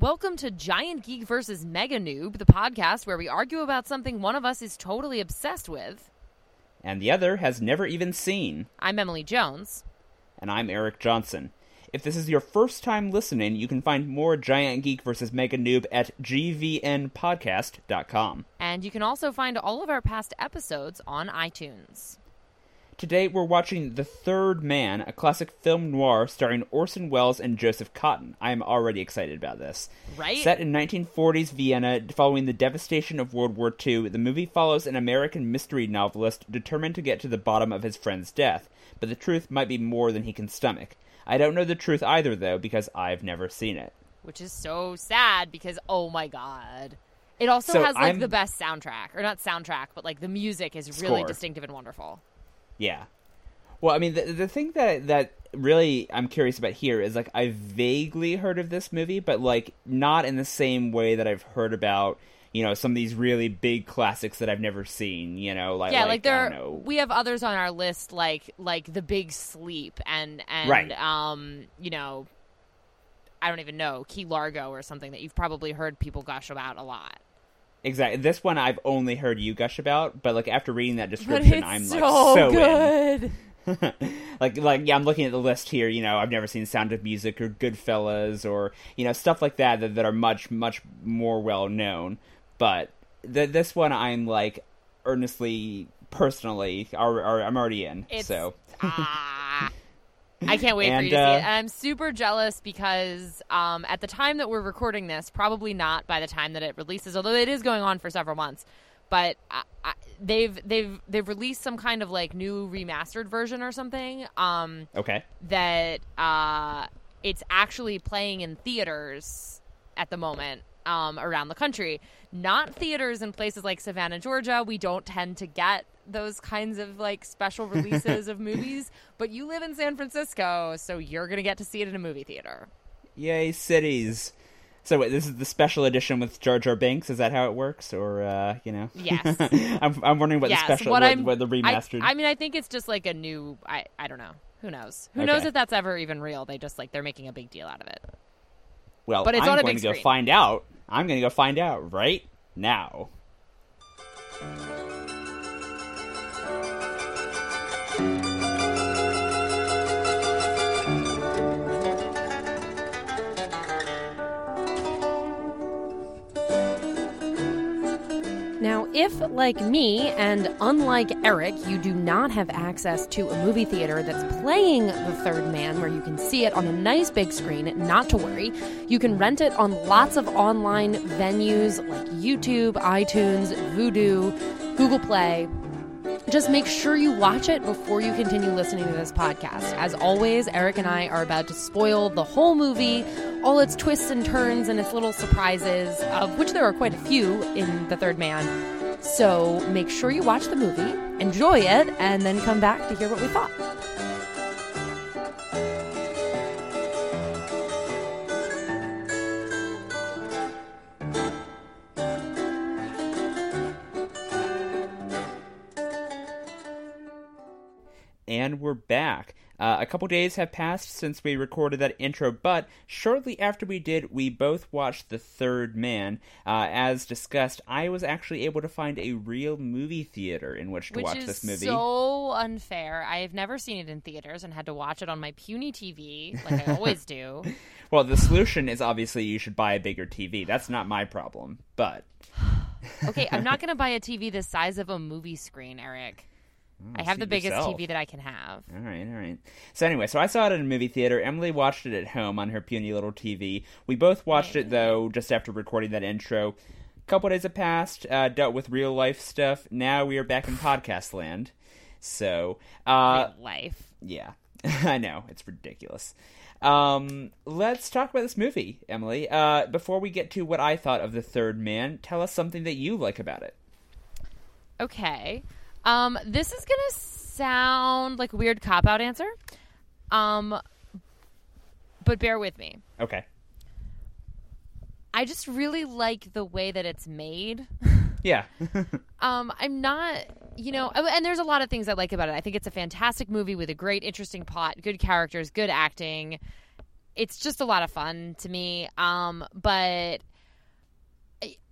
Welcome to Giant Geek versus Mega Noob, the podcast where we argue about something one of us is totally obsessed with. and the other has never even seen. I'm Emily Jones. And I'm Eric Johnson. If this is your first time listening, you can find more Giant Geek vs. Mega Noob at gvnpodcast.com. And you can also find all of our past episodes on iTunes. Today we're watching The Third Man, a classic film noir starring Orson Welles and Joseph Cotten. I am already excited about this. Right? Set in 1940s Vienna following the devastation of World War II, the movie follows an American mystery novelist determined to get to the bottom of his friend's death, but the truth might be more than he can stomach. I don't know the truth either, though, because I've never seen it. Which is so sad because, oh my god. It also So has like I'm- the best soundtrack. Or not soundtrack, but like the music is really Score. distinctive and wonderful. Yeah. Well, I mean, the, the thing that that really I'm curious about here is like I've vaguely heard of this movie, but like not in the same way that I've heard about you know some of these really big classics that I've never seen. You know, like yeah, like, I there know. we have others on our list like like The Big Sleep and and Right. um, you know, I don't even know, Key Largo or something that you've probably heard people gush about a lot. Exactly. This one I've only heard you gush about, but like after reading that description, I'm so, like so in. good. like like yeah, I'm looking at the list here. You know, I've never seen Sound of Music or Goodfellas or you know stuff like that that, that are much much more well known. But th- this one, I'm like earnestly, personally, are, are, I'm already in. It's so ah. I can't wait for you to see uh, it. And I'm super jealous because um, at the time that we're recording this, probably not by the time that it releases, although it is going on for several months. But I, I, they've they've they've released some kind of like new remastered version or something. Um, okay, that uh, it's actually playing in theaters at the moment um, around the country. Not theaters in places like Savannah, Georgia. We don't tend to get those kinds of like special releases of movies. But you live in San Francisco, so you're gonna get to see it in a movie theater. yay cities. So wait, this is the special edition with Jar Jar Binks. Is that how it works, or uh, you know? Yes. I'm I'm wondering what yes, the special what what, what the I- remastered. I, mean, I think it's just like a new. I I don't know. Who knows? Who Okay. knows if that's ever even real? They just like they're making a big deal out of it. well, but it's I'm on a going big to go screen. find out. I'm going to go find out right now. If, like me, and unlike Eric, you do not have access to a movie theater that's playing The Third Man, where you can see it on a nice big screen, not to worry. You can rent it on lots of online venues like YouTube, iTunes, Vudu, Google Play. Just make sure you watch it before you continue listening to this podcast. As always, Eric and I are about to spoil the whole movie, all its twists and turns and its little surprises, of which there are quite a few in The Third Man. So make sure you watch the movie, enjoy it, and then come back to hear what we thought. And we're back. Uh, a couple days have passed since we recorded that intro, but shortly after we did, we both watched The Third Man. Uh, as discussed, I was actually able to find a real movie theater in which to Which watch is this movie. so unfair. I have never seen it in theaters and had to watch it on my puny TV, like I always do. Well, the solution is obviously you should buy a bigger TV. That's not my problem, but Okay, I'm not going to buy a TV the size of a movie screen, Eric. I have the biggest yourself. TV that I can have. All right, all right. So anyway, so I saw it in a movie theater. Emily watched it at home on her puny little TV. We both watched it though just after recording that intro. A couple days have passed. Uh, dealt with real life stuff. Now we are back in podcast land. So, uh, Real life. yeah, I know it's ridiculous. Um, let's talk about this movie, Emily. Uh, before we get to what I thought of the Third Man, tell us something that you like about it. Okay. Um, this is gonna sound like a weird cop out answer. Um, but bear with me. Okay. I just really like the way that it's made. Yeah. um, I'm not, you know, oh, and there's a lot of things I like about it. I think it's a fantastic movie with a great, interesting plot, good characters, good acting. It's just a lot of fun to me. Um, but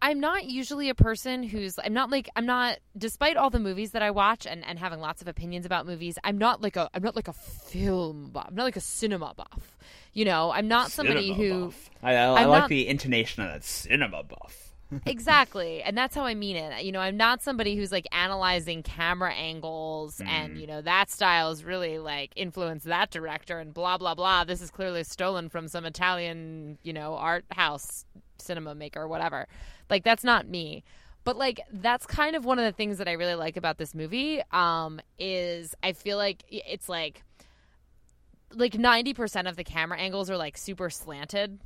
I'm not usually a person who's I'm not like I'm not despite all the movies that I watch and, and having lots of opinions about movies, I'm not like a I'm not like a film buff. I'm not like a cinema buff. You know, I'm not somebody Cinema who buff. I, I, I like not- the intonation of that cinema buff. exactly and that's how i mean it you know i'm not somebody who's like analyzing camera angles and mm. you know that style is really like influenced that director and blah blah blah this is clearly stolen from some italian you know art house cinema maker or whatever. Like that's not me. But like that's kind of one of the things that i really like about this movie um is i feel like it's like like 90% of the camera angles are like super slanted.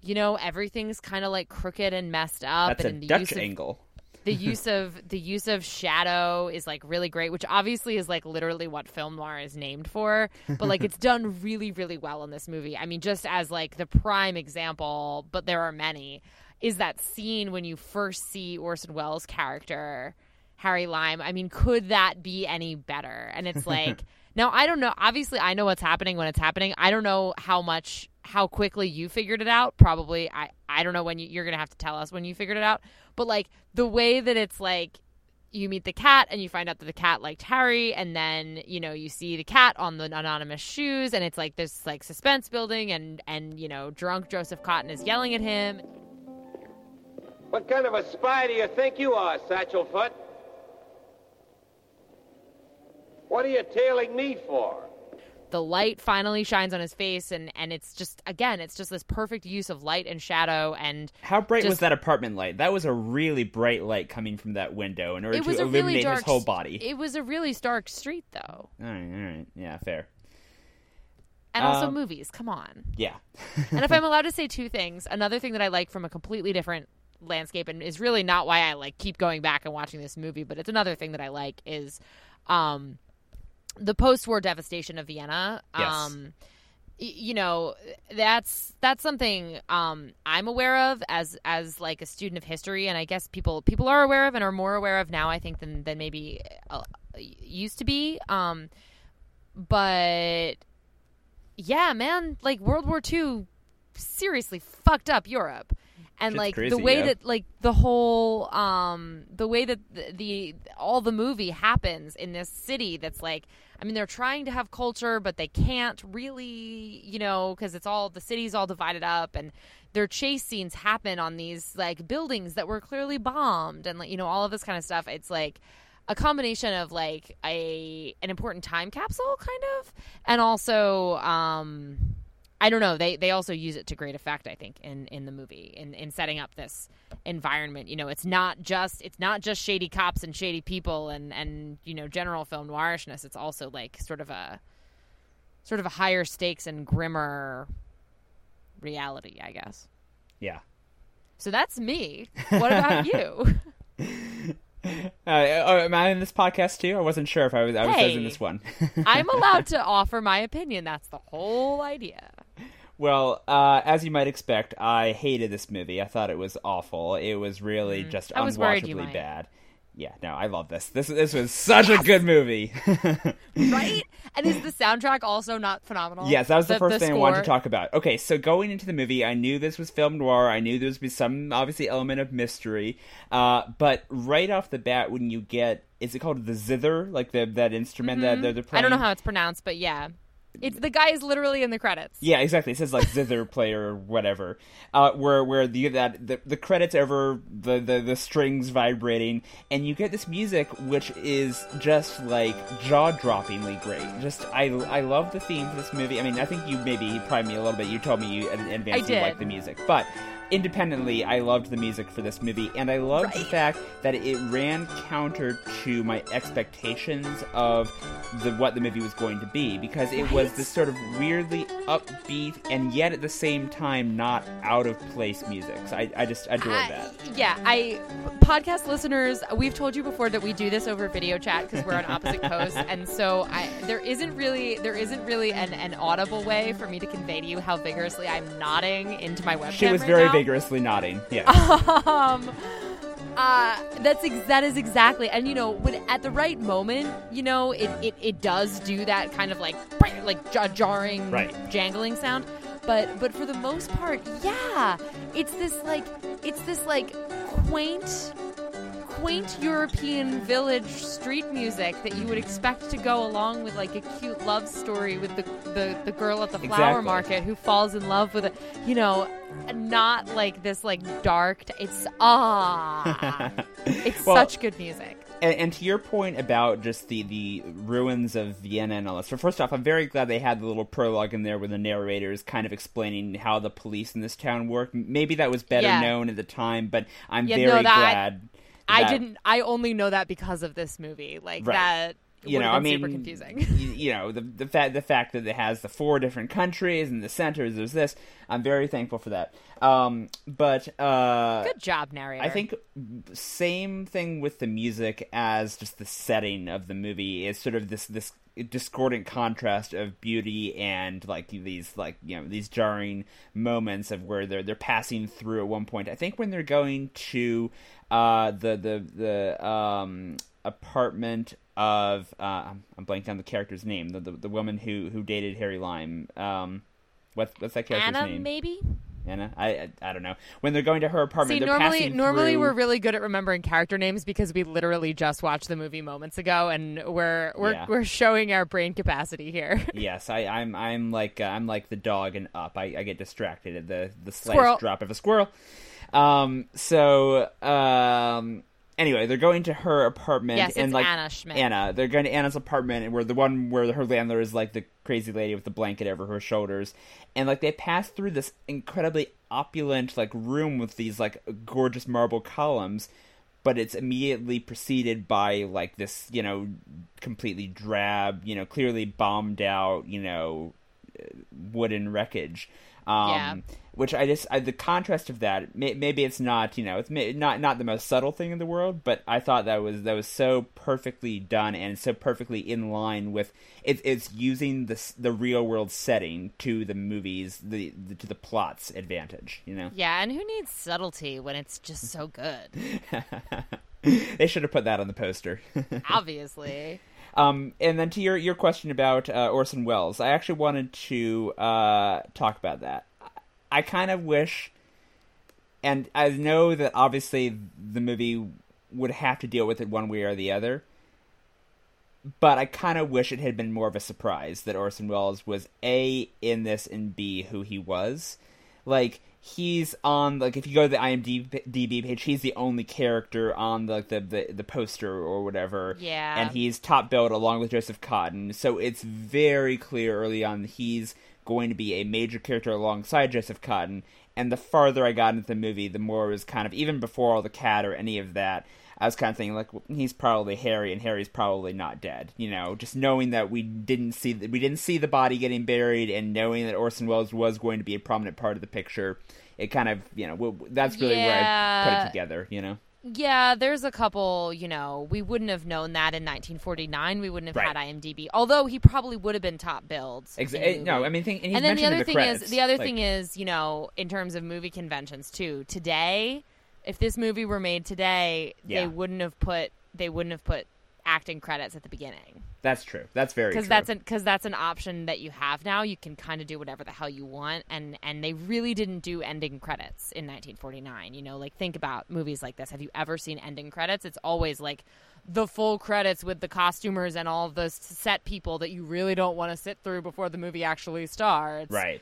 You know everything's kind of like crooked and messed up That's a and the Dutch of, angle. The use of the use of shadow is like really great which obviously is like literally what film noir is named for but like it's done really really well in this movie. I mean just as like the prime example but there are many is that scene when you first see orson welles character harry lime. I mean could that be any better? And it's like now i don't know. Obviously i know what's happening when it's happening. I don't know how much how quickly you figured it out. Probably i i don't know when you, you're gonna have to tell us when you figured it out. But like the way that it's like you meet the cat and you find out that the cat liked Harry and then you know you see the cat on the anonymous shoes and it's like this like suspense building and and you know drunk Joseph Cotten is yelling at him. What kind of a spy do you think you are, Satchelfoot? What are you tailing me for? the light finally shines on his face and and it's just again it's just this perfect use of light and shadow and How bright was that apartment light? That was a really bright light coming from that window in order it was to a really dark his whole body. it was a really stark street though All right, all right, yeah, fair. and also Um, movies come on Yeah, and if I'm allowed to say two things, another thing that I like from a completely different landscape and is really not why I like keep going back and watching this movie, but it's another thing that I like is um the post-war devastation of Vienna. Yes. Um you know that's that's something um I'm aware of as as like a student of history and I guess people people are aware of and are more aware of now I think than than maybe uh, used to be um but yeah, man, like World War II seriously fucked up Europe. And Shit's like crazy, the way yeah. that like the whole um the way that the, the all the movie happens in this city that's like I mean they're trying to have culture but they can't really, you know, cuz it's all the city's all divided up and their chase scenes happen on these like buildings that were clearly bombed and like you know all of this kind of stuff. It's like a combination of like a an important time capsule kind of and also um I don't know. They they also use it to great effect, I think, in, in the movie, in, in setting up this environment. You know, it's not just it's not just shady cops and shady people and, and you know, general film noirishness. It's also like sort of a sort of a higher stakes and grimmer reality, I guess. yeah. So that's me. What about you? Uh, oh, am I in this podcast too? I wasn't sure if I was. I was, I was in this one. I'm allowed to offer my opinion. That's the whole idea. Well, uh, as you might expect, I hated this movie. I thought it was awful. It was really just Mm. I was worried you unwatchably might. Yeah, no, I love this. This this was such a good movie. Right? and is the soundtrack also not phenomenal? yes, that was the, first thing I wanted to talk about. Okay, so going into the movie, I knew this was film noir. I knew there would be some obviously element of mystery. Uh, but right off the bat, when you get is it called the zither, like the that instrument that they're, they're playing? Mm-hmm. I don't know how it's pronounced, but yeah. It's the guy is literally in the credits. Yeah, exactly. It says like zither player or whatever. Uh, where where the that the, the credits over the, the the strings vibrating, and you get this music which is just like jaw droppingly great. Just I I love the theme for this movie. I mean, I think you maybe primed me a little bit. You told me you in advance you liked the music, but independently, I loved the music for this movie, and I loved the fact that it ran counter to my expectations of the what the movie was going to be, because it was this sort of weirdly upbeat and yet at the same time not out of place music. So I, I just adore I- that. yeah, I podcast listeners, we've told you before that we do this over video chat because we're on opposite coasts, and so I there isn't really there isn't really an, an audible way for me to convey to you how vigorously I'm nodding into my webcam. She was right very now. Vigorously nodding. Yeah. um uh that's ex- that is exactly and you know when at the right moment you know it it, it does do that kind of like like jar- jarring Right. jangling sound but but for the most part yeah it's this like it's this like quaint quaint European village street music that you would expect to go along with like a cute love story with the the, the girl at the flower Exactly. market who falls in love with a you know not like this like dark t- it's ah it's Well, such good music And, and to your point about just the, the ruins of Vienna and all that. So first off, I'm very glad they had the little prologue in there where the narrator is kind of explaining how the police in this town work. Maybe that was better Yeah. known at the time, but I'm Yeah, very no, that- glad. I that- didn't i only know that because of this movie like Right. that You know, I mean, super confusing y- you know, the the fact the fact that it has the four different countries and the centers. There's this. I'm very thankful for that. Um, but uh, good job narrator I think same thing with the music as just the setting of the movie is sort of this this discordant contrast of beauty and like these like you know these jarring moments of where they're they're passing through at one point. I think when they're going to uh the the the um apartment of uh I'm, blanking on the character's name the, the the woman who who dated Harry Lime um what's what's that character's anna name maybe Anna I, I I don't know when they're going to her apartment See, normally, normally through- we're really good at remembering character names because we literally just watched the movie moments ago, and we're we're Yeah. we're showing our brain capacity here. Yes, I, I'm I'm like uh, I'm like the dog and up. I, I get distracted at the the slightest drop of a squirrel. Um. So um. Anyway, they're going to her apartment Yes, and it's like Anna Schmidt. Anna. They're going to Anna's apartment, and where the one where her landlord is like the crazy lady with the blanket over her shoulders, and like they pass through this incredibly opulent like room with these like gorgeous marble columns, but it's immediately preceded by like this you know completely drab you know clearly bombed out you know wooden wreckage. Um, Yeah. Which I just I, the contrast of that may, maybe it's not you know it's may, not not the most subtle thing in the world, but I thought that was that was so perfectly done and so perfectly in line with it, it's using the the real world setting to the movies the, the to the plot's advantage. You know yeah, and who needs subtlety when it's just so good? they should have put that on the poster. Obviously, Um, and then to your your question about uh, Orson Welles, I actually wanted to uh, talk about that. I kind of wish, and I know that obviously the movie would have to deal with it one way or the other. But I kind of wish it had been more of a surprise that Orson Welles was a in this and b who he was. Like he's on like if you go to the IMDb page, he's the only character on the the the, the poster or whatever. Yeah. and he's top billed along with Joseph Cotten. So it's very clear early on that he's going to be a major character alongside Joseph Cotten. And the farther I got into the movie, the more it was kind of even before all the cat or any of that. I was kind of thinking like well, he's probably Harry, and Harry's probably not dead. You know, just knowing that we didn't see the, we didn't see the body getting buried, and knowing that Orson Welles was going to be a prominent part of the picture, it kind of you know that's really where I put it together. You know, yeah. There's a couple. You know, we wouldn't have known that in 1949. We wouldn't have Right. had IMDb, although he probably would have been top billed. Exa- in the eh, no. I mean, think, and, and then the other the thing credits, is the other like- thing is you know in terms of movie conventions too today if this movie were made today Yeah. they wouldn't have put they wouldn't have put acting credits at the beginning that's true. That's very because true. that's because that's an option that you have now you can kind of do whatever the hell you want and and they really didn't do ending credits in 1949 you know like think about movies like this have you ever seen ending credits it's always like the full credits with the costumers and all those set people that you really don't want to sit through before the movie actually starts right.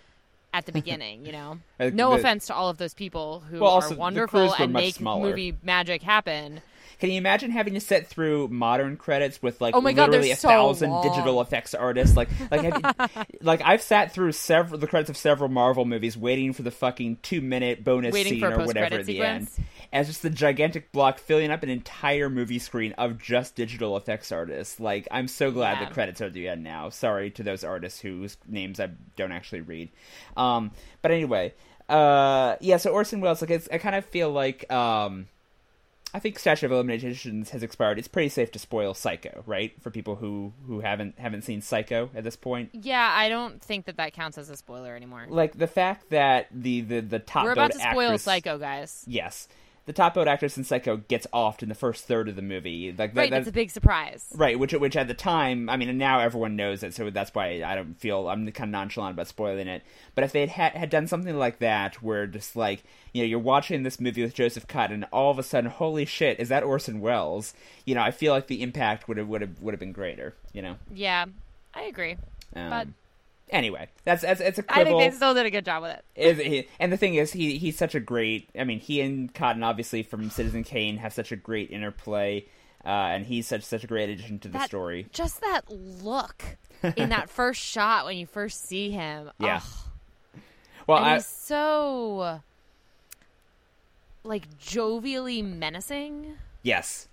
at the beginning, you know. Uh, no the- offense to all of those people who Well, are the wonderful and make smaller. movie magic happen. Can you imagine having to sit through modern credits with like Oh my God, literally they're a so thousand long. digital effects artists? Like, like, have like I've sat through several the credits of several Marvel movies, waiting for the fucking two minute bonus Waiting scene or whatever at the sequence. end, as just the gigantic block filling up an entire movie screen of just digital effects artists. Like, I'm so glad Yeah. the credits are at the end now. Sorry to those artists whose names I don't actually read. Um, but anyway, uh, yeah. So Orson Welles, like, it's, I kind of feel like, um, I think statute of limitations has expired. It's pretty safe to spoil Psycho, right? For people who who haven't haven't seen Psycho at this point. Yeah, I don't think that that counts as a spoiler anymore. Like the fact that the the the top We're about to spoil actress, Psycho, guys. Yes, the top billed actress in Psycho gets offed in the first third of the movie. Like that, Right, that- that's a big surprise. Right, which which at the time, I mean, now everyone knows it, so that's why I don't feel I'm kind of nonchalant about spoiling it. But if they had had done something like that, where just like you know you're watching this movie with Joseph Cotten, and all of a sudden, holy shit, is that Orson Welles? You know, I feel like the impact would have would have would have been greater. You know, Yeah, I agree. um, But- anyway, that's that's it's a I quibble. I think they still did a good job with it. Is he, and the thing is, he he's such a great. I mean, he and Cotten, obviously from Citizen Kane, have such a great interplay, uh, and he's such such a great addition to the That- story. Just that look in that first shot when you first see him. Yeah. Ugh. Well, and I, he's so like jovially menacing. Yes.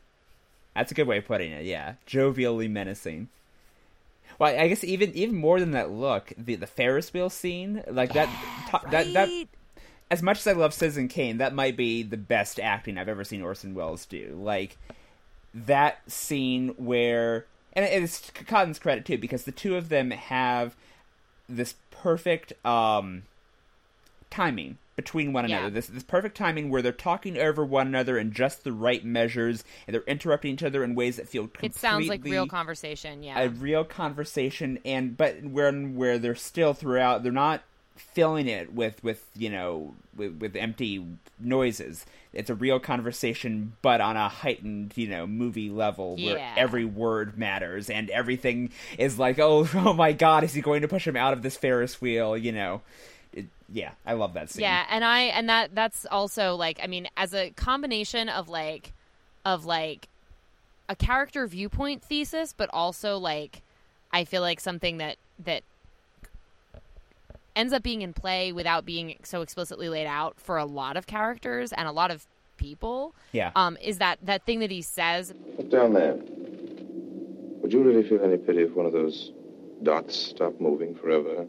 That's a good way of putting it, yeah. Jovially menacing. Well, I guess even even more than that look, the the Ferris wheel scene, like that, to- that that as much as I love Citizen Kane, that might be the best acting I've ever seen Orson Welles do. Like that scene where, and it's Cotten's credit too, because the two of them have this perfect um, timing between one Yeah. another. This this perfect timing where they're talking over one another in just the right measures, and they're interrupting each other in ways that feel completely It sounds like real conversation. Yeah. a real conversation and but where where they're still throughout they're not filling it with with you know with, with empty noises it's a real conversation but on a heightened you know movie level where every word matters and everything is like oh oh my god is he going to push him out of this ferris wheel you know it, yeah i love that scene Yeah, and I and that that's also like I mean as a combination of like of like a character viewpoint thesis, but also like I feel like something that that ends up being in play without being so explicitly laid out for a lot of characters and a lot of people. yeah Um, is that that thing that he says? Look down there. Would you really feel any pity if one of those dots stopped moving forever?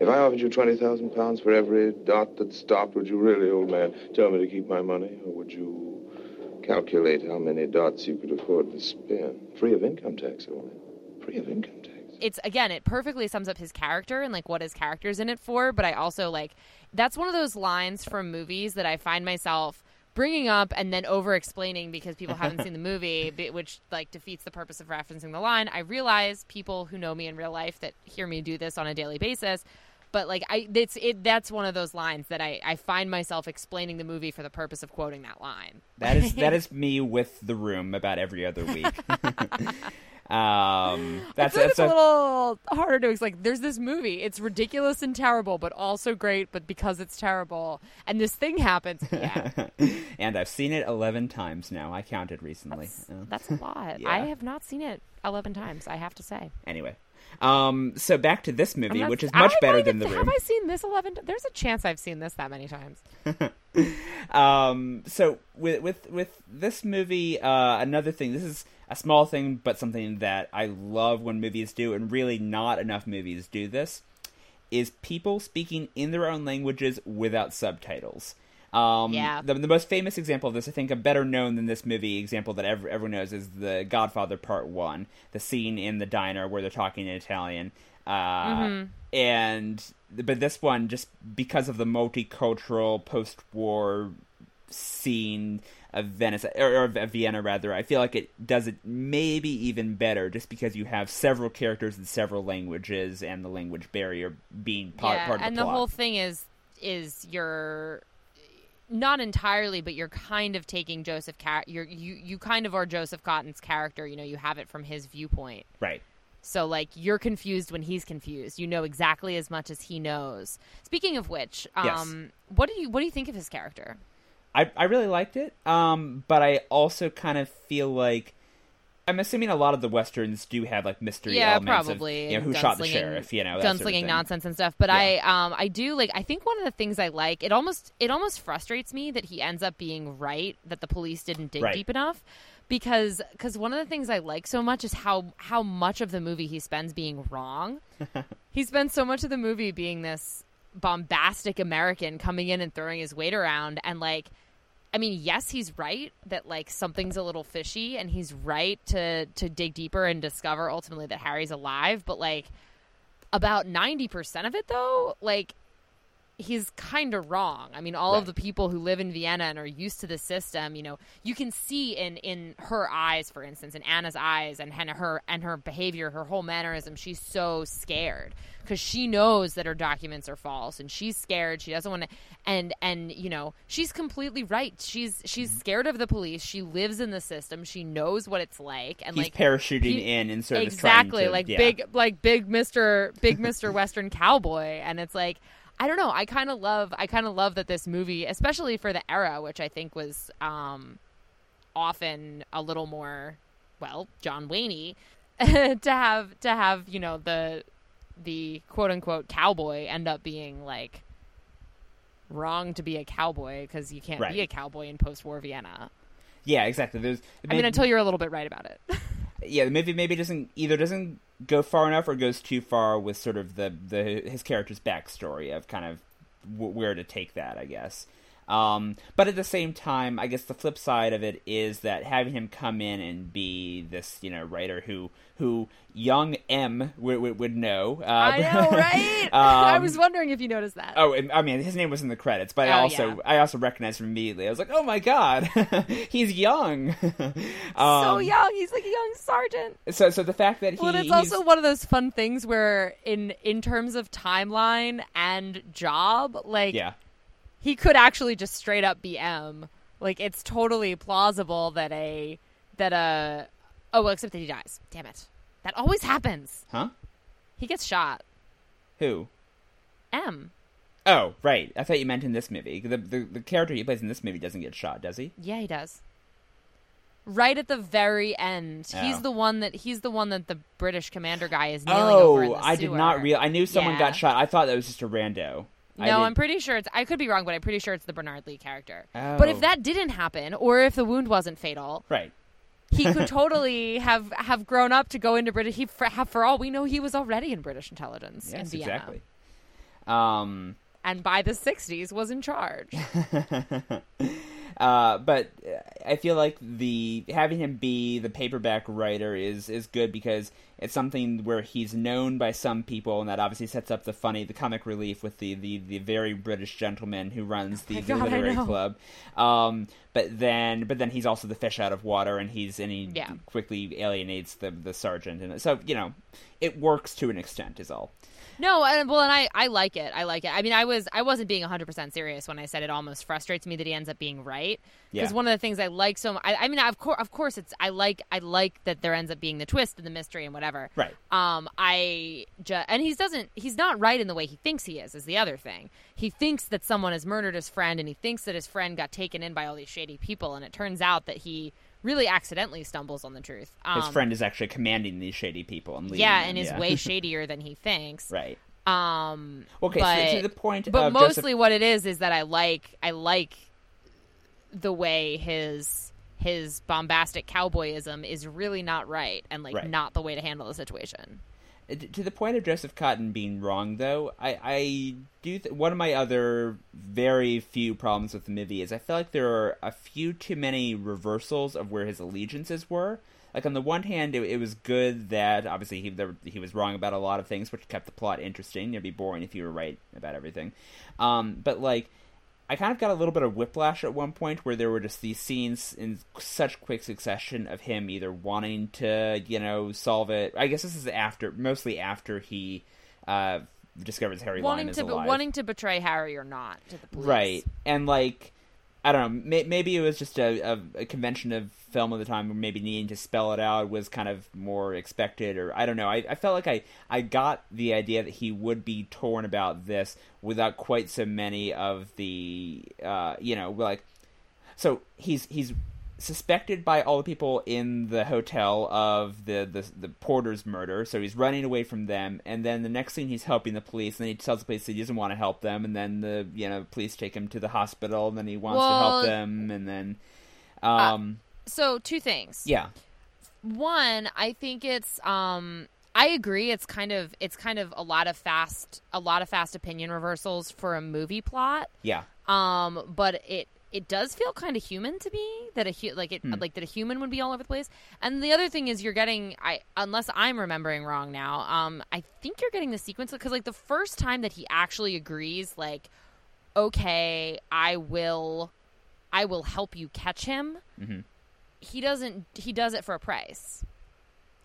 If I offered you 20,000 pounds for every dot that stopped, would you really, old man, tell me to keep my money? Or would you calculate how many dots you could afford to spin? Free of income tax, man. Free of income tax. it's again it perfectly sums up his character and like what his character's in it for but i also like that's one of those lines from movies that i find myself bringing up and then over explaining because people haven't seen the movie which like defeats the purpose of referencing the line i realize people who know me in real life that hear me do this on a daily basis but like i it's it that's one of those lines that i i find myself explaining the movie for the purpose of quoting that line That is that is me with the room about every other week. um, that's like that's it's a little harder to explain. There's this movie. It's ridiculous and terrible, but also great. But because it's terrible, and this thing happens, yeah, and I've seen it eleven times now. I counted recently. Uh, that's a lot. Yeah. I have not seen it eleven times. I have to say, anyway, um, so back to this movie, which is much better have- than the room. Have I seen this eleven? There's a chance I've seen this that many times. Um, so with with with this movie, uh, another thing. This is a small thing, but something that I love when movies do, and really not enough movies do this. Is people speaking in their own languages without subtitles. Um, Yeah. The, the most famous example of this, I think, a better known than this movie example that ev- everyone knows is the Godfather Part One, the scene in the diner where they're talking in Italian. Uh, And but this one, just because of the multicultural post-war scene of Venice or, of Vienna, rather, I feel like it does it maybe even better, just because you have several characters in several languages and the language barrier being part, yeah, part of and the the whole thing is is you're not entirely, but you're kind of taking Joseph. Car- you're, you you kind of are Joseph Cotten's character. You know, you have it from his viewpoint. right. So like you're confused when he's confused. You know exactly as much as he knows. Speaking of which, um Yes. what do you what do you think of his character? I I really liked it. Um, but I also kind of feel like I'm assuming a lot of the westerns do have like mystery yeah, elements probably. of you know, who shot the sheriff, you know, gunslinging sort of nonsense and stuff. But Yeah. I, um, I do like. I think one of the things I like it almost it almost frustrates me that he ends up being right that the police didn't dig Right. deep enough because because one of the things I like so much is how how much of the movie he spends being wrong. he spends so much of the movie being this bombastic American coming in and throwing his weight around and like I mean, yes, he's right that like something's a little fishy and he's right to to dig deeper and discover ultimately that Harry's alive, but like about 90% of it though, like he's kind of wrong. I mean, all of the people who live in Vienna and are used to the system, you know, you can see in in her eyes, for instance, in Anna's eyes, and her and her behavior, her whole mannerism. She's so scared because she knows that her documents are false, and she's scared. She doesn't want to, and and you know, she's completely right. She's she's Mm-hmm. scared of the police. She lives in the system. She knows what it's like, and He's like parachuting he- in and sort of is trying exactly to- like yeah. big like big Mister Big Mister Western Cowboy, and it's like I don't know. I kind of love I kind of love that this movie, especially for the era, which I think was um, often a little more well John Wayne to have to have you know the the quote unquote cowboy end up being like wrong to be a cowboy because you can't Right. be a cowboy in post-war Vienna. Yeah, exactly. There's I mean, until you're a little bit right about it. yeah, the movie maybe doesn't either doesn't go far enough or goes too far with sort of the the his character's backstory of kind of where to take that, I guess. Um, but at the same time, I guess the flip side of it is that having him come in and be this, you know, writer who who young M would, would, would know. Uh, I know, right? I um, was wondering if you noticed that. Oh, I mean, his name was in the credits, but I Oh, also yeah. I also recognized him immediately. I was like, "Oh my god, he's young!" so Um, young. He's like a young sergeant. So, so the fact that he, Well, it's he's- also one of those fun things where, in in terms of timeline and job, like yeah, he could actually just straight up be M. Like it's totally plausible that a that a oh well, except that he dies. Damn it, that always happens. huh? He gets shot. Who? M. Oh, right. I thought you meant in this movie. The, the the character he plays in this movie doesn't get shot, does he? Yeah, he does. Right at the very end, oh. he's Oh. the one that he's the one that the British commander guy is kneeling over in Oh, I did not real. I knew someone Yeah. got shot. I thought that was just a rando. No, I'm pretty sure it's. I could be wrong, but I'm pretty sure it's the Bernard Lee character. Oh. But if that didn't happen, or if the wound wasn't fatal, right. he could totally have have grown up to go into British. He, for, for all we know, he was already in British intelligence in Yes, Vienna, exactly. Um, and by the '60s was in charge. uh, but I feel like the having him be the paperback writer is is good because it's something where he's known by some people, and that obviously sets up the funny, the comic relief with the the, the very British gentleman who runs the, the God, literary club. Um, but then but then he's also the fish out of water, and he's and he Yeah. quickly alienates the the sergeant, and so you know it works to an extent, is all. No, and well, and I, I like it. I like it. I mean, I was I wasn't being 100 percent serious when I said it almost frustrates me that he ends up being right. Because Yeah. one of the things I like so much, I, I mean, of course, of course, it's I like I like that there ends up being the twist and the mystery and whatever. Right. Um, I ju- and he doesn't he's not right in the way he thinks he is. Is the other thing. He thinks that someone has murdered his friend, and he thinks that his friend got taken in by all these shady people, and it turns out that he really accidentally stumbles on the truth. Um, His friend is actually commanding these shady people and yeah, them, and is yeah. way shadier than he thinks. right. Um, Okay, but, so to the point but mostly Joseph- what it is is that I like I like the way his his bombastic cowboyism is really not right and like Right. not the way to handle the situation. To the point of Joseph Cotten being wrong, though, I, I do. Th- one of my other very few problems with the movie is I feel like there are a few too many reversals of where his allegiances were. Like on the one hand, it, it was good that obviously he there, he was wrong about a lot of things, which kept the plot interesting. It'd be boring if you were right about everything. Um, but like, I kind of got a little bit of whiplash at one point where there were just these scenes in such quick succession of him either wanting to, you know, solve it. I guess this is after, mostly after he uh, discovers Harry wanting Lime is to alive. wanting to betray Harry or not to the police. Right, and like I don't know, may- maybe it was just a, a, a convention of film of the time, maybe needing to spell it out was kind of more expected, or I don't know. I, I felt like I I got the idea that he would be torn about this without quite so many of the uh, you know like. so he's he's suspected by all the people in the hotel of the, the the porter's murder. So he's running away from them, and then the next thing he's helping the police. And then he tells the police that he doesn't want to help them, and then the you know police take him to the hospital, and then he wants to help them, and then um So two things. yeah. One i think it's um i agree it's kind of it's kind of a lot of fast a lot of fast opinion reversals for a movie plot. Yeah. Um but it it does feel kind of human to me that a hu- like it Hmm. like that a human would be all over the place and the other thing is you're getting i unless i'm remembering wrong now um i think you're getting the sequence because like the first time that he actually agrees like okay i will i will help you catch him Mhm. he doesn't he does it for a price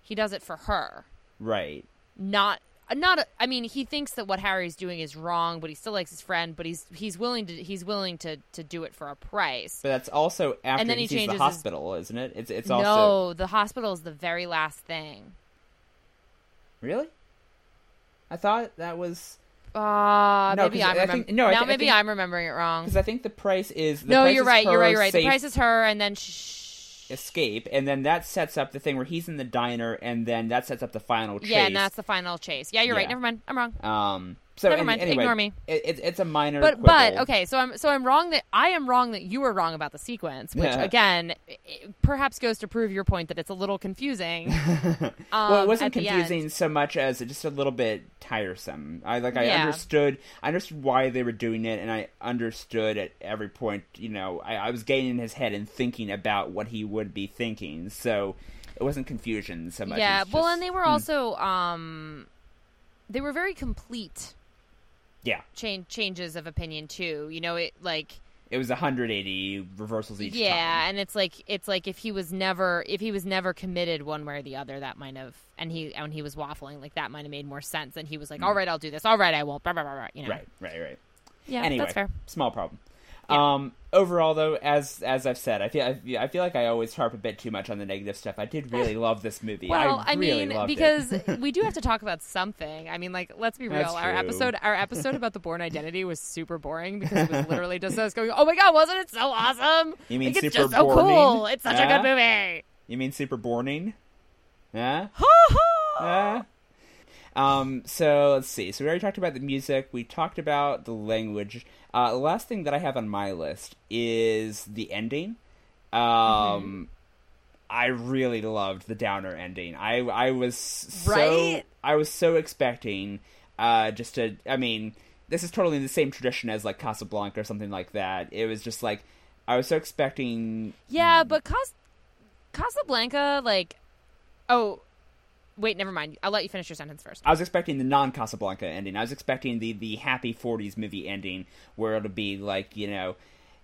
he does it for her right not not a, I mean he thinks that what Harry's doing is wrong but he still likes his friend but he's he's willing to he's willing to to do it for a price. But that's also after And then he, he changes the his- hospital isn't it? It's it's also no the hospital is the very last thing. Really? I thought that was uh No, maybe I'm I remem- think- no, now I maybe think- I'm remembering it wrong. Because i think the price is the no price you're is right you're her right you're right. The price is her and then escape, and then that sets up the thing where he's in the diner, and then that sets up the final chase. yeah and that's the final chase yeah you're right never mind I'm wrong um. So Never any- mind, anyway, ignore me. It, it, it's a minor, but but okay so i'm so i'm wrong that i am wrong that you were wrong about the sequence which Yeah. again perhaps goes to prove your point that it's a little confusing well, um, it wasn't at the end. confusing so much as just a little bit tiresome. I like I Yeah. understood I understood why they were doing it, and I understood at every point. You know, I, I was getting in his head and thinking about what he would be thinking. So it wasn't confusion so much. yeah well just- and they were hmm, also um they were very complete yeah. change changes of opinion too you know it like It was 180 reversals each yeah time. and it's like it's like if he was never if he was never committed one way or the other that might have and he and he was waffling like that might have made more sense and he was like mm. all right i'll do this all right i won't blah, blah, blah, blah, you know Right, right, right. yeah anyway, that's fair small problem. Yeah. Um, overall, though, as as I've said, I feel I feel, I feel like I always harp a bit too much on the negative stuff. I did really love this movie. Well, I, I, really mean, because we do have to talk about something. I mean, like, let's be real. That's Our true. episode, our episode about the Bourne Identity was super boring because it was literally just us going, "Oh my god, wasn't it so awesome? You mean like, it's super just so boring? cool. It's such a good movie." you mean super boring? Yeah. Ha ha. Yeah. Um, so let's see. So we already talked about the music. We talked about the language. Uh, the last thing that I have on my list is the ending. Um, Mm-hmm. I really loved the downer ending. I I was so Right? I was so expecting uh, just to. I mean, this is totally in the same tradition as like Casablanca or something like that. It was just like I was so expecting. Yeah, but Cas- Casablanca, like, oh, wait, never mind. I'll let you finish your sentence first. I was expecting the non Casablanca ending. I was expecting the the happy '40s movie ending, where it'll be like you know,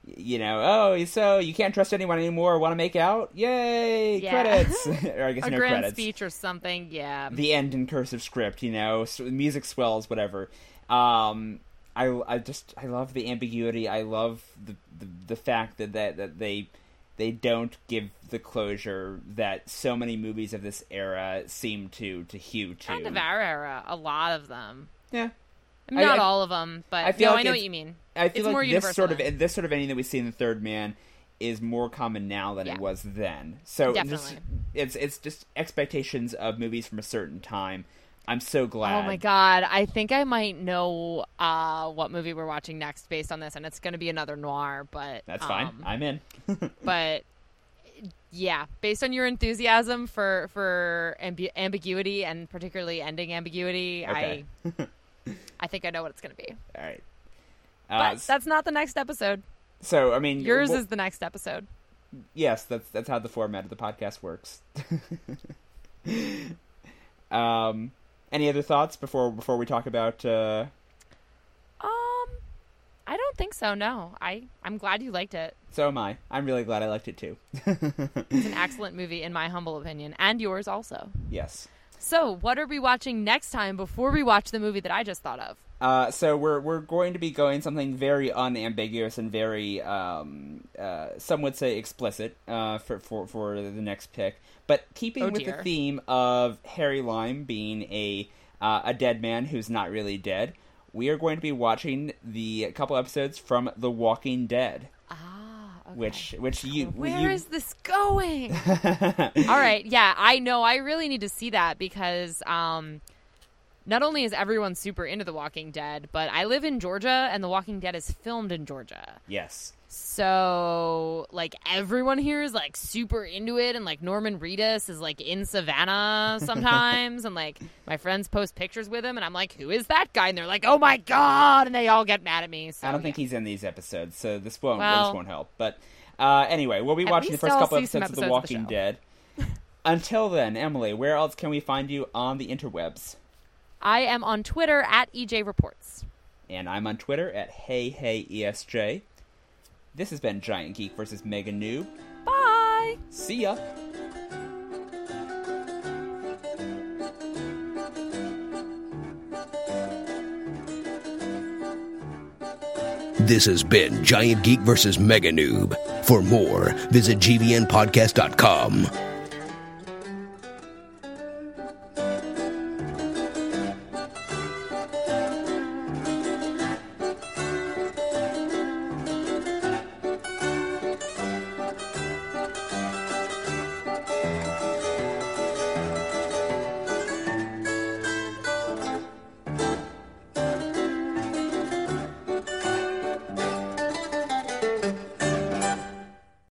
you know, oh, so you can't trust anyone anymore. Want to make out? Yay! Yeah. Credits, or I guess A no grand credits. speech or something. Yeah. The end in cursive script, you know, music swells, whatever. Um, I I just I love the ambiguity. I love the the, the fact that, that that they they don't give the closure that so many movies of this era seem to to hew to. kind of our era. A lot of them. Yeah. I mean, I- not I- all of them, but I feel no, like I know what you mean. I feel It's like more this universal sort of this sort of ending that we see in the Third Man is more common now than Yeah. it was then. So Definitely. it's it's just expectations of movies from a certain time. I'm so glad. Oh my god, I think I might know uh, what movie we're watching next based on this, and it's going to be another noir. But That's fine. um, I'm in. but yeah, based on your enthusiasm for for ambi- ambiguity and particularly ending ambiguity, Okay. I I think I know what it's going to be. All right. But Uh, that's not the next episode. so I mean, Yours well, is the next episode. yes. That's that's how the format of the podcast works. um, any other thoughts before before we talk about? Uh, Um, I don't think so. No, I I'm glad you liked it. so am I. I'm really glad I liked it too. It's an excellent movie in my humble opinion, and yours also. yes. So, what are we watching next time before we watch the movie that I just thought of? Uh, so we're we're going to be going something very unambiguous and very um, uh, some would say explicit uh, for, for for the next pick, but keeping Oh, with the theme of Harry Lime being a uh, a dead man who's not really dead, we are going to be watching the couple episodes from The Walking Dead. Ah, which which you Where you, is this going? All right, yeah, I know. I really need to see that because um, not only is everyone super into The Walking Dead, but I live in Georgia, and The Walking Dead is filmed in Georgia. yes. So, like, everyone here is like super into it, and like Norman Reedus is like in Savannah sometimes, and like my friends post pictures with him, and I'm like, who is that guy? And they're like, oh my god, and they all get mad at me. So, I don't think he's in these episodes, so this won't Well- this won't help. But uh, anyway, we'll be watching the first couple some episodes of The episodes of the Walking. Dead. Until then, Emily, where else can we find you on the interwebs? I am on Twitter at EJ Reports. And I'm on Twitter at HeyHeyESJ. This has been Giant Geek versus Mega Noob. Bye. See ya. This has been Giant Geek versus Mega Noob. For more, visit gvnpodcast.com.